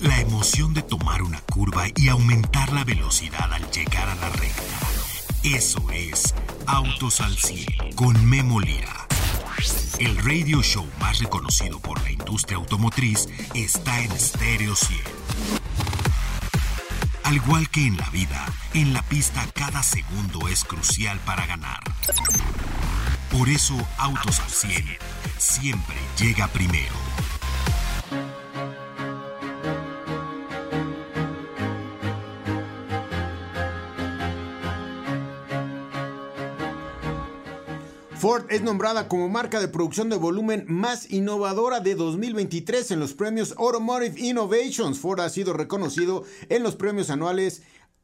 La emoción de tomar una curva y aumentar la velocidad al llegar a la recta. Eso es Autos al 100 con Memo Lira. El radio show más reconocido por la industria automotriz está en Stereo 100. Al igual que en la vida, en la pista cada segundo es crucial para ganar. Por eso Autos al 100 siempre llega primero. Ford es nombrada como marca de producción de volumen más innovadora de 2023 en los premios Automotive Innovations. Ford ha sido reconocido en los premios anuales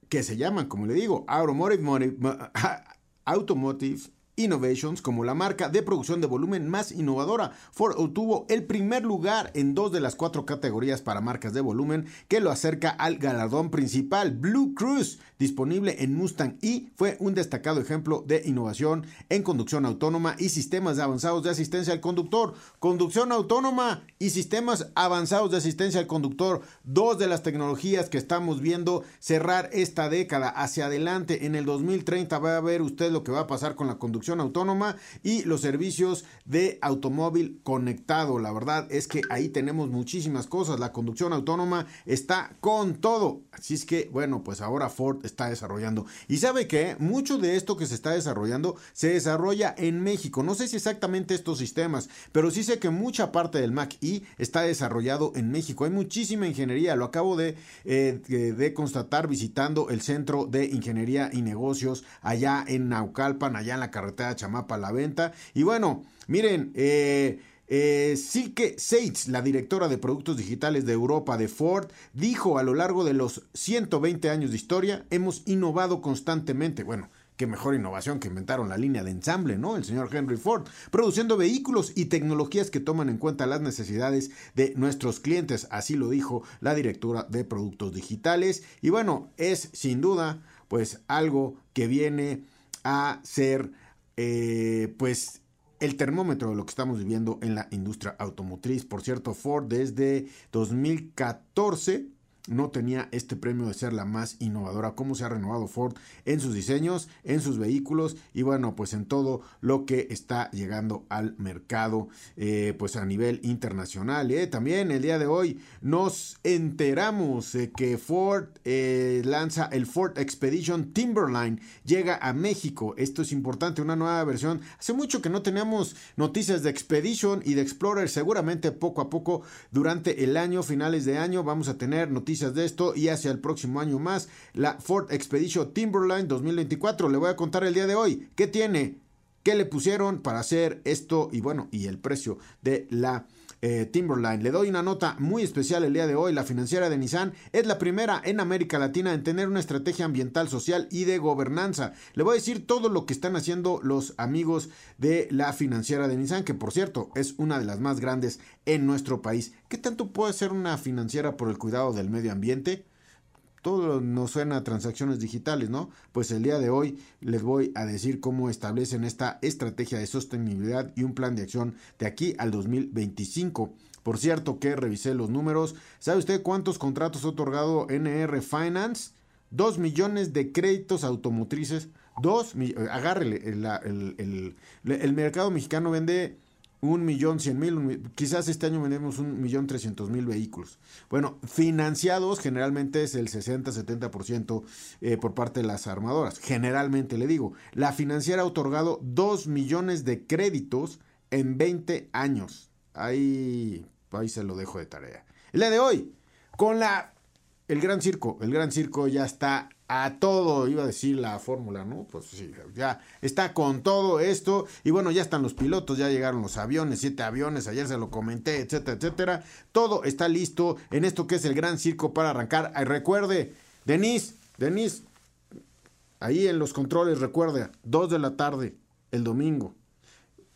que se llaman, como le digo, Automotive, Automotive Innovations como la marca de producción de volumen más innovadora. Ford obtuvo el primer lugar en dos de las cuatro categorías para marcas de volumen que lo acerca al galardón principal Blue Cruise, disponible en Mustang y fue un destacado ejemplo de innovación en conducción autónoma y sistemas avanzados de asistencia al conductor. Conducción autónoma y sistemas avanzados de asistencia al conductor, dos de las tecnologías que estamos viendo cerrar esta década hacia adelante. En el 2030 va a ver usted lo que va a pasar con la conducción autónoma y los servicios de automóvil conectado. La verdad es que ahí tenemos muchísimas cosas. La conducción autónoma está con todo. Así es que, bueno, pues ahora Ford está desarrollando. Y sabe que mucho de esto que se está desarrollando se desarrolla en México. No sé si exactamente estos sistemas, pero sí sé que mucha parte del Mac E está desarrollado en México. Hay muchísima ingeniería. Lo acabo de, eh, de constatar visitando el Centro de Ingeniería y Negocios allá en Naucalpan, allá en la carretera Chamapa la venta. Y bueno, miren, eh, eh, Silke Seitz, la directora de productos digitales de Europa de Ford, dijo a lo largo de los 120 años de historia, hemos innovado constantemente. Bueno, qué mejor innovación que inventaron la línea de ensamble, ¿no? El señor Henry Ford, produciendo vehículos y tecnologías que toman en cuenta las necesidades de nuestros clientes, así lo dijo la directora de productos digitales. Y bueno, es sin duda, pues algo que viene a ser eh, pues el termómetro de lo que estamos viviendo en la industria automotriz. Por cierto, Ford desde 2014 no tenía este premio de ser la más innovadora. Cómo se ha renovado Ford en sus diseños, en sus vehículos y bueno, pues en todo lo que está llegando al mercado, eh, pues a nivel internacional. ¿eh? También el día de hoy nos enteramos de que Ford eh, lanza el Ford Expedition Timberline, llega a México. Esto es importante, una nueva versión. Hace mucho que no teníamos noticias de Expedition y de Explorer. Seguramente poco a poco durante el año, finales de año, vamos a tener noticias de esto y hacia el próximo año más, la Ford Expedition Timberline 2024. Le voy a contar el día de hoy qué tiene, qué le pusieron para hacer esto y bueno, y el precio de la eh, Timberline. Le doy una nota muy especial el día de hoy. La financiera de Nissan es la primera en América Latina en tener una estrategia ambiental, social y de gobernanza. Le voy a decir todo lo que están haciendo los amigos de la financiera de Nissan, que por cierto es una de las más grandes en nuestro país. ¿Qué tanto puede ser una financiera por el cuidado del medio ambiente? Todo nos suena a transacciones digitales, ¿no? Pues el día de hoy les voy a decir cómo establecen esta estrategia de sostenibilidad y un plan de acción de aquí al 2025. Por cierto que revisé los números. ¿Sabe usted cuántos contratos ha otorgado NR Finance? Dos millones de créditos automotrices. Dos, agárrele, el, el mercado mexicano vende un millón cien mil, quizás este año vendemos un millón trescientos mil vehículos. Bueno, financiados generalmente es el 60-70% eh, por parte de las armadoras. Generalmente le digo, la financiera ha otorgado 2 millones de créditos en 20 años. Ahí, ahí se lo dejo de tarea. El día de hoy, con la... El Gran Circo, el Gran Circo ya está a todo, iba a decir la fórmula, ¿no? Pues sí, ya está con todo esto. Y bueno, ya están los pilotos, ya llegaron los aviones, siete aviones, ayer se lo comenté, etcétera, etcétera. Todo está listo en esto que es el gran circo para arrancar. Recuerde, Denise, Denise, ahí en los controles, recuerde, dos de la tarde, el domingo.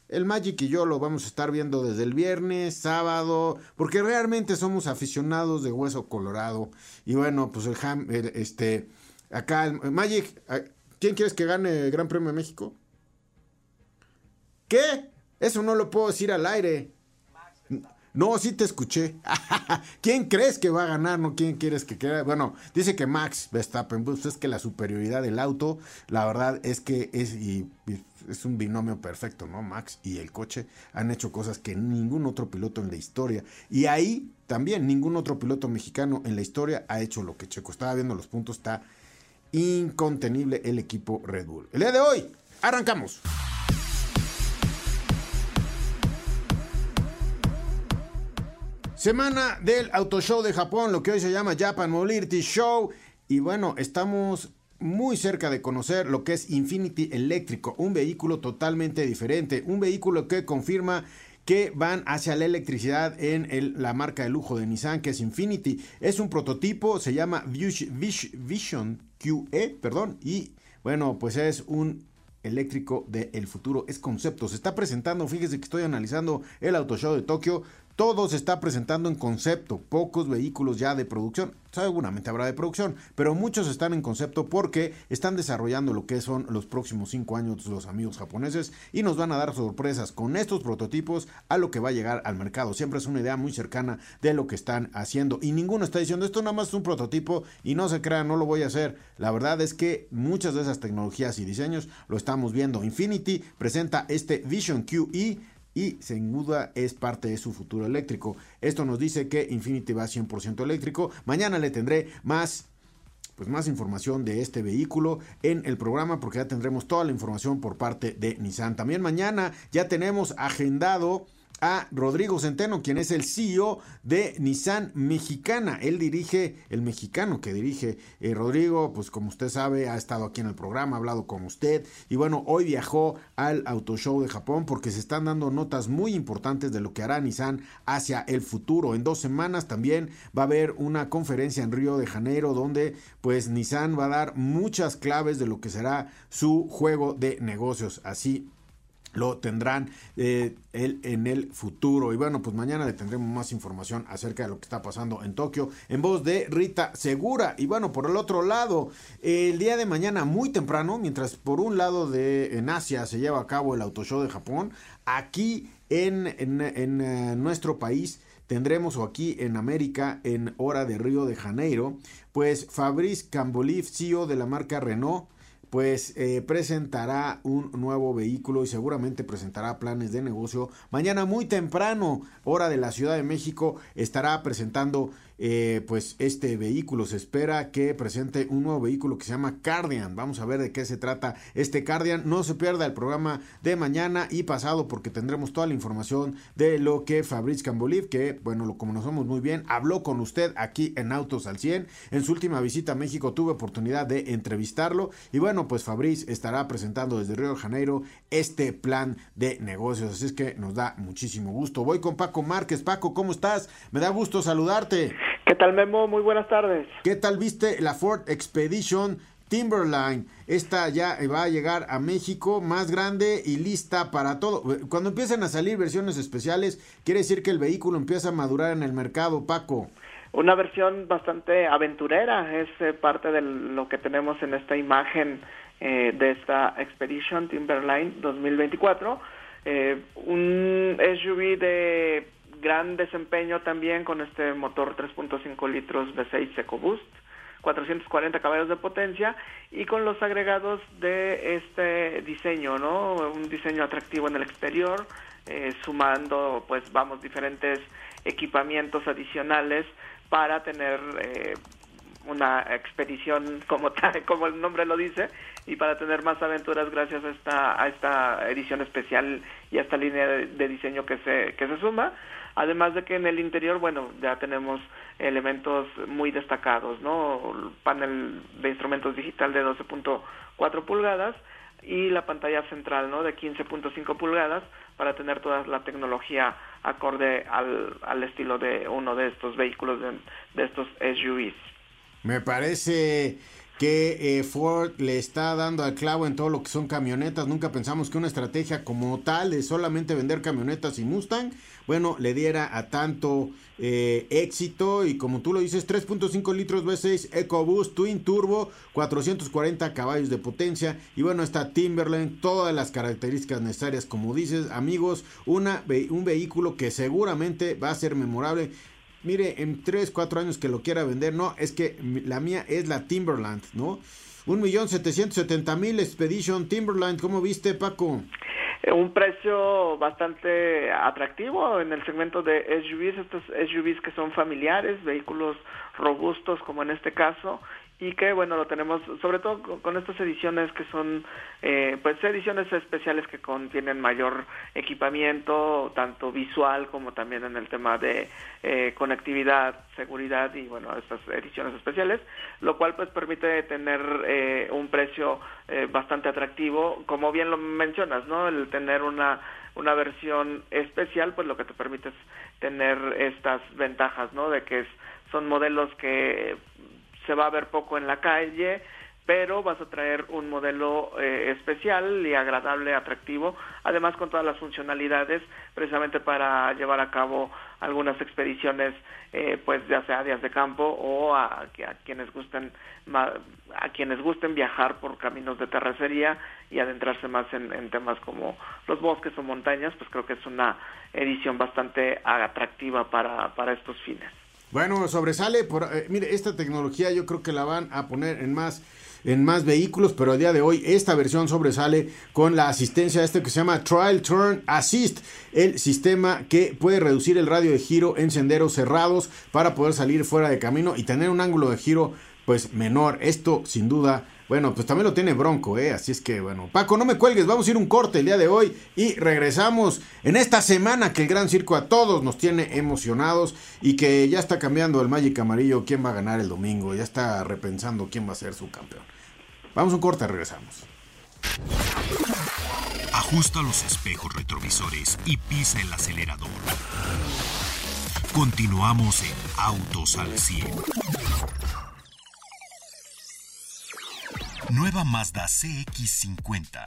El Magic y yo lo vamos a estar viendo desde el viernes, sábado, porque realmente somos aficionados de hueso colorado. Y bueno, pues el Ham, este Acá, Magic, ¿quién quieres que gane el Gran Premio de México? ¿Qué? Eso no lo puedo decir al aire. No, sí te escuché. ¿Quién crees que va a ganar? ¿No? ¿Quién quieres que quede? Bueno, dice que Max Verstappen, pues es que la superioridad del auto, la verdad es que es, es un binomio perfecto, ¿no? Max y el coche han hecho cosas que ningún otro piloto en la historia. Y ahí también ningún otro piloto mexicano en la historia ha hecho lo que Checo. Estaba viendo los puntos, está incontenible el equipo Red Bull. El día de hoy, arrancamos. Semana del Auto Show de Japón, lo que hoy se llama Japan Mobility Show. Y bueno, estamos muy cerca de conocer lo que es Infinity Eléctrico, un vehículo totalmente diferente, un vehículo que confirma que van hacia la electricidad en la marca de lujo de Nissan, que es Infinity. Es un prototipo, se llama Vision QE, perdón, y bueno, pues es un eléctrico del futuro, es concepto. Se está presentando, fíjese que estoy analizando el Auto Show de Tokio, todo se está presentando en concepto, pocos vehículos ya de producción, seguramente habrá de producción, pero muchos están en concepto porque están desarrollando lo que son los próximos cinco años los amigos japoneses y nos van a dar sorpresas con estos prototipos a lo que va a llegar al mercado. Siempre es una idea muy cercana de lo que están haciendo y ninguno está diciendo esto nada más es un prototipo y no se crean, no lo voy a hacer. La verdad es que muchas de esas tecnologías y diseños lo estamos viendo. Infinity presenta este Vision QE y sin duda es parte de su futuro eléctrico. Esto nos dice que Infinity va 100% eléctrico. Mañana le tendré más pues más información de este vehículo en el programa porque ya tendremos toda la información por parte de Nissan. También mañana ya tenemos agendado a Rodrigo Centeno, quien es el CEO de Nissan Mexicana. Él dirige, el mexicano que dirige eh, Rodrigo, pues como usted sabe, ha estado aquí en el programa, ha hablado con usted. Y bueno, hoy viajó al Auto Show de Japón porque se están dando notas muy importantes de lo que hará Nissan hacia el futuro. En dos semanas también va a haber una conferencia en Río de Janeiro donde pues Nissan va a dar muchas claves de lo que será su juego de negocios. Así lo tendrán eh, en el futuro. Y bueno, pues mañana le tendremos más información acerca de lo que está pasando en Tokio en voz de Rita Segura. Y bueno, por el otro lado, el día de mañana muy temprano, mientras por un lado de en Asia se lleva a cabo el Auto Show de Japón, aquí en, en, eh, nuestro país tendremos o aquí en América en hora de Río de Janeiro, pues Fabrice Camboliv, CEO de la marca Renault, pues eh, presentará un nuevo vehículo y seguramente presentará planes de negocio. Mañana muy temprano, hora de la Ciudad de México, estará presentando eh, pues este vehículo. Se espera que presente un nuevo vehículo que se llama Cardian. Vamos a ver de qué se trata este Cardian. No se pierda el programa de mañana y pasado porque tendremos toda la información de lo que Fabrice Camboliv, que bueno, lo conocemos muy bien, habló con usted aquí en Autos al 100. En su última visita a México tuve oportunidad de entrevistarlo y bueno, pues Fabrice estará presentando desde Río de Janeiro este plan de negocios. Así es que nos da muchísimo gusto. Voy con Paco Márquez. Paco, ¿cómo estás? Me da gusto saludarte. ¿Qué tal, Memo? Muy buenas tardes. ¿Qué tal viste la Ford Expedition Timberline? Esta ya va a llegar a México más grande y lista para todo. Cuando empiezan a salir versiones especiales, quiere decir que el vehículo empieza a madurar en el mercado, Paco. Una versión bastante aventurera, es eh, parte de lo que tenemos en esta imagen eh, de esta Expedition Timberline 2024. Eh, un SUV de gran desempeño también con este motor 3.5 litros V6 EcoBoost, 440 caballos de potencia y con los agregados de este diseño, ¿no? Un diseño atractivo en el exterior, eh, sumando, pues vamos, diferentes equipamientos adicionales para tener eh, una expedición como tal, como el nombre lo dice, y para tener más aventuras gracias a esta, a esta edición especial y a esta línea de, diseño que se, que se suma. Además de que en el interior, bueno, ya tenemos elementos muy destacados, ¿no? panel de instrumentos digital de 12.4 pulgadas y la pantalla central, ¿no? De 15.5 pulgadas para tener toda la tecnología acorde al, al estilo de uno de estos vehículos, de, de estos SUVs. Me parece que eh, Ford le está dando al clavo en todo lo que son camionetas. Nunca pensamos que una estrategia como tal de solamente vender camionetas y Mustang, bueno, le diera a tanto eh, éxito. Y como tú lo dices, 3.5 litros V6 EcoBoost Twin Turbo, 440 caballos de potencia. Y bueno, está Timberland, todas las características necesarias, como dices, amigos, una, un vehículo que seguramente va a ser memorable. Mire, en 3, 4 años que lo quiera vender, no, es que la mía es la Timberland, ¿no? 1.770.000 Expedition Timberland, ¿cómo viste, Paco? Eh, un precio bastante atractivo en el segmento de SUVs, estos SUVs que son familiares, vehículos robustos como en este caso, y que bueno lo tenemos sobre todo con, estas ediciones que son eh, pues ediciones especiales que contienen mayor equipamiento tanto visual como también en el tema de eh, conectividad seguridad y bueno estas ediciones especiales lo cual pues permite tener eh, un precio bastante atractivo. Como bien lo mencionas no el tener una una versión especial pues lo que te permite es tener estas ventajas no de que es, son modelos que se va a ver poco en la calle, pero vas a traer un modelo eh, especial y agradable, atractivo, además con todas las funcionalidades, precisamente para llevar a cabo algunas expediciones, eh, pues ya sea a días de campo o a, a quienes gusten a quienes gusten viajar por caminos de terracería y adentrarse más en, en temas como los bosques o montañas, pues creo que es una edición bastante atractiva para, para estos fines. Bueno, sobresale, por, eh, mire, esta tecnología yo creo que la van a poner en más en más vehículos, pero a día de hoy esta versión sobresale con la asistencia de este que se llama Trial Turn Assist, el sistema que puede reducir el radio de giro en senderos cerrados para poder salir fuera de camino y tener un ángulo de giro pues menor. Esto sin duda, bueno, pues también lo tiene Bronco, ¿eh? Así es que, bueno, Paco, no me cuelgues, vamos a ir un corte el día de hoy y regresamos en esta semana que el Gran Circo a todos nos tiene emocionados y que ya está cambiando el Magic Amarillo, quién va a ganar el domingo, ya está repensando quién va a ser su campeón. Vamos a un corte, regresamos. Ajusta los espejos retrovisores y pisa el acelerador. Continuamos en Autos al 100. Nueva Mazda CX50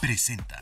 presenta.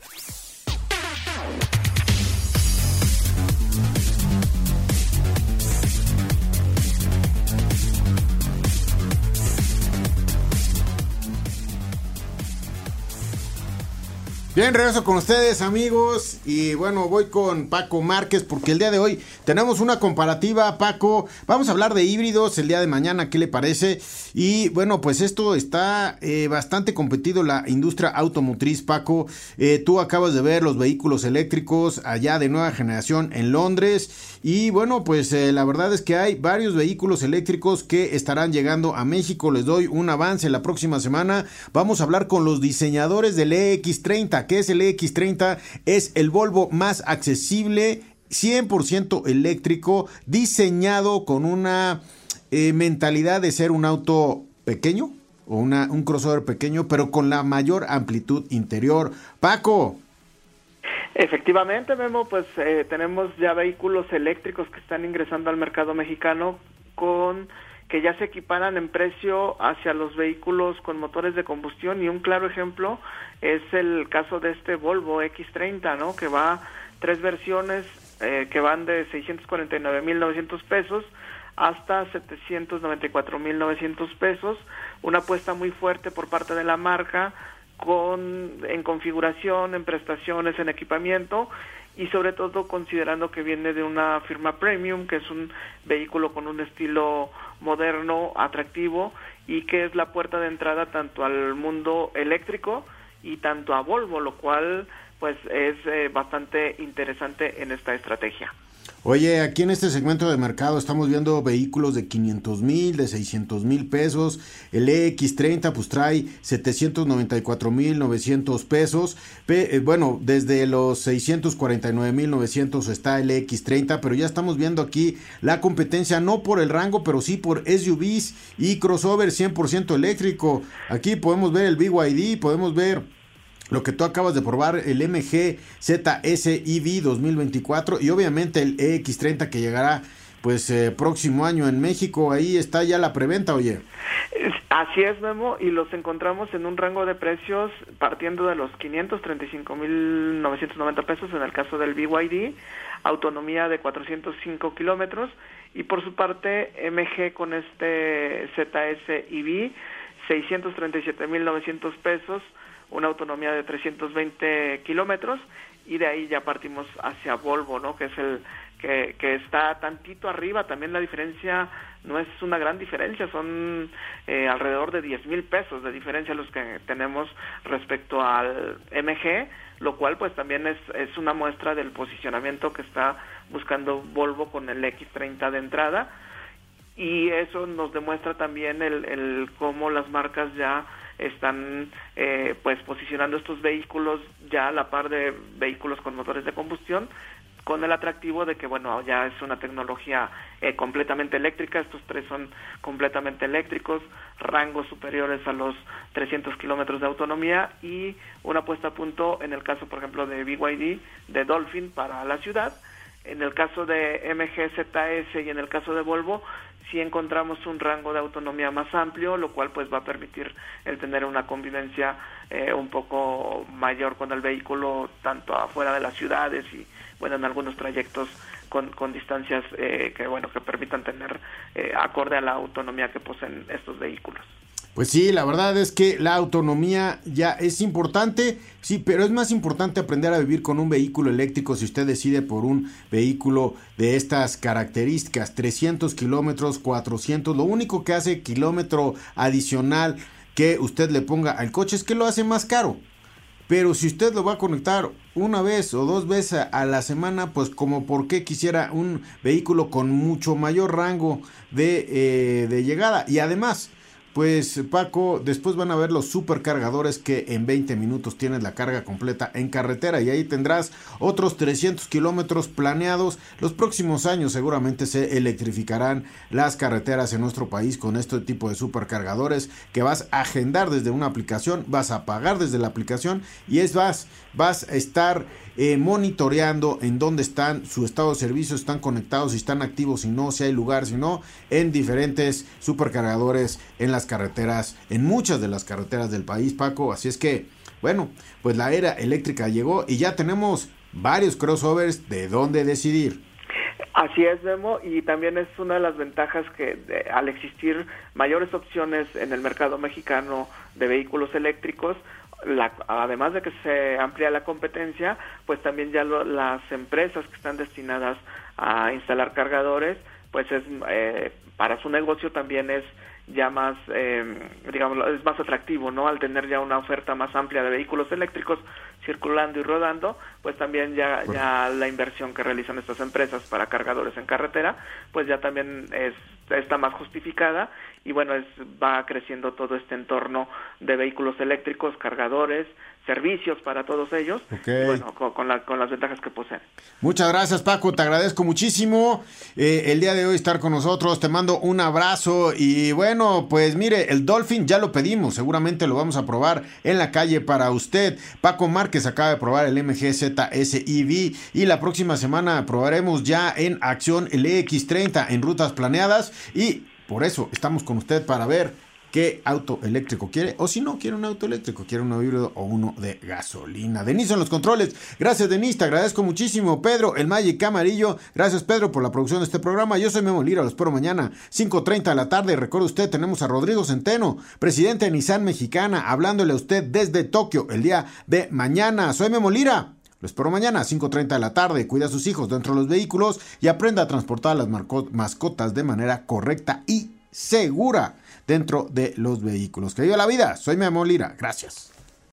Bien, regreso con ustedes amigos y bueno, voy con Paco Márquez porque el día de hoy tenemos una comparativa, Paco, vamos a hablar de híbridos el día de mañana, ¿qué le parece? Y bueno, pues esto está eh, bastante competido la industria automotriz, Paco, eh, tú acabas de ver los vehículos eléctricos allá de nueva generación en Londres y bueno, pues eh, la verdad es que hay varios vehículos eléctricos que estarán llegando a México, les doy un avance la próxima semana, vamos a hablar con los diseñadores del EX30, ¿Qué es el EX30? Es el Volvo más accesible, 100% eléctrico, diseñado con una eh, mentalidad de ser un auto pequeño o una, un crossover pequeño, pero con la mayor amplitud interior. Paco. Efectivamente, Memo, pues eh, tenemos ya vehículos eléctricos que están ingresando al mercado mexicano con que ya se equiparan en precio hacia los vehículos con motores de combustión y un claro ejemplo es el caso de este Volvo X30, ¿no? Que va tres versiones eh, que van de 649.900 pesos hasta 794.900 pesos, una apuesta muy fuerte por parte de la marca con en configuración, en prestaciones, en equipamiento y sobre todo considerando que viene de una firma premium, que es un vehículo con un estilo moderno, atractivo y que es la puerta de entrada tanto al mundo eléctrico y tanto a Volvo, lo cual pues es eh, bastante interesante en esta estrategia. Oye, aquí en este segmento de mercado estamos viendo vehículos de 500 mil, de 600 mil pesos. El EX30 pues trae 794 mil 900 pesos. Eh, bueno, desde los 649 mil 900 está el EX30, pero ya estamos viendo aquí la competencia no por el rango, pero sí por SUVs y crossover 100% eléctrico. Aquí podemos ver el BYD, podemos ver lo que tú acabas de probar, el MG ZS EV 2024 y obviamente el EX30 que llegará pues eh, próximo año en México. Ahí está ya la preventa, oye. Así es, Memo, y los encontramos en un rango de precios partiendo de los 535.990 pesos en el caso del BYD, autonomía de 405 kilómetros, y por su parte MG con este ZS EV, 637.900 pesos, una autonomía de 320 kilómetros, y de ahí ya partimos hacia Volvo, ¿no? Que es el que, que está tantito arriba. También la diferencia no es una gran diferencia, son eh, alrededor de 10 mil pesos de diferencia los que tenemos respecto al MG, lo cual pues también es, es una muestra del posicionamiento que está buscando Volvo con el X30 de entrada y eso nos demuestra también el, el cómo las marcas ya están eh, pues posicionando estos vehículos ya a la par de vehículos con motores de combustión con el atractivo de que, bueno, ya es una tecnología eh, completamente eléctrica, estos tres son completamente eléctricos, rangos superiores a los 300 kilómetros de autonomía y una puesta a punto en el caso, por ejemplo, de BYD, de Dolphin para la ciudad. En el caso de MGZS y en el caso de Volvo, sí encontramos un rango de autonomía más amplio, lo cual pues va a permitir el tener una convivencia eh, un poco mayor con el vehículo, tanto afuera de las ciudades y bueno, en algunos trayectos con, con distancias eh, que, bueno, que permitan tener eh, acorde a la autonomía que poseen estos vehículos. Pues sí, la verdad es que la autonomía ya es importante, sí, pero es más importante aprender a vivir con un vehículo eléctrico si usted decide por un vehículo de estas características, 300 kilómetros, 400, lo único que hace kilómetro adicional que usted le ponga al coche es que lo hace más caro. Pero si usted lo va a conectar una vez o dos veces a la semana, pues como por qué quisiera un vehículo con mucho mayor rango de, eh, de llegada. Y además, pues Paco, después van a ver los supercargadores que en 20 minutos tienes la carga completa en carretera y ahí tendrás otros 300 kilómetros planeados. Los próximos años seguramente se electrificarán las carreteras en nuestro país con este tipo de supercargadores que vas a agendar desde una aplicación, vas a pagar desde la aplicación y es vas, vas a estar eh, monitoreando en dónde están su estado de servicio, están conectados, si están activos, si no, si hay lugar, si no, en diferentes supercargadores en las carreteras, en muchas de las carreteras del país, Paco. Así es que, bueno, pues la era eléctrica llegó y ya tenemos varios crossovers de dónde decidir. Así es, Memo, y también es una de las ventajas que al existir mayores opciones en el mercado mexicano de vehículos eléctricos, la, además de que se amplía la competencia, pues también ya las empresas que están destinadas a instalar cargadores, pues es eh, para su negocio también es ya más, eh, digamos, es más atractivo, ¿no? Al tener ya una oferta más amplia de vehículos eléctricos circulando y rodando, pues también ya, ya la inversión que realizan estas empresas para cargadores en carretera, pues ya también es, está más justificada y bueno, es, va creciendo todo este entorno de vehículos eléctricos, cargadores, servicios para todos ellos, bueno, con, las ventajas que poseen. Muchas gracias Paco, te agradezco muchísimo eh, el día de hoy estar con nosotros, te mando un abrazo y bueno, pues mire, el Dolphin ya lo pedimos, seguramente lo vamos a probar en la calle para usted. Paco Márquez acaba de probar el MG ZSEV y la próxima semana probaremos ya en acción el EX30 en rutas planeadas y por eso estamos con usted para ver qué auto eléctrico quiere o si no quiere un auto eléctrico, quiere uno híbrido o uno de gasolina. Denise en los controles. Gracias Denise, te agradezco muchísimo. Pedro, el Magic Amarillo. Gracias Pedro por la producción de este programa. Yo soy Memo Lira, los espero mañana 5.30 de la tarde. Recuerde usted, tenemos a Rodrigo Centeno, presidente de Nissan Mexicana, hablándole a usted desde Tokio el día de mañana. Soy Memo Lira. Lo espero mañana a 5.30 de la tarde. Cuida a sus hijos dentro de los vehículos y aprenda a transportar a las mascotas de manera correcta y segura dentro de los vehículos. Que viva la vida. Soy Memo Lira. Gracias.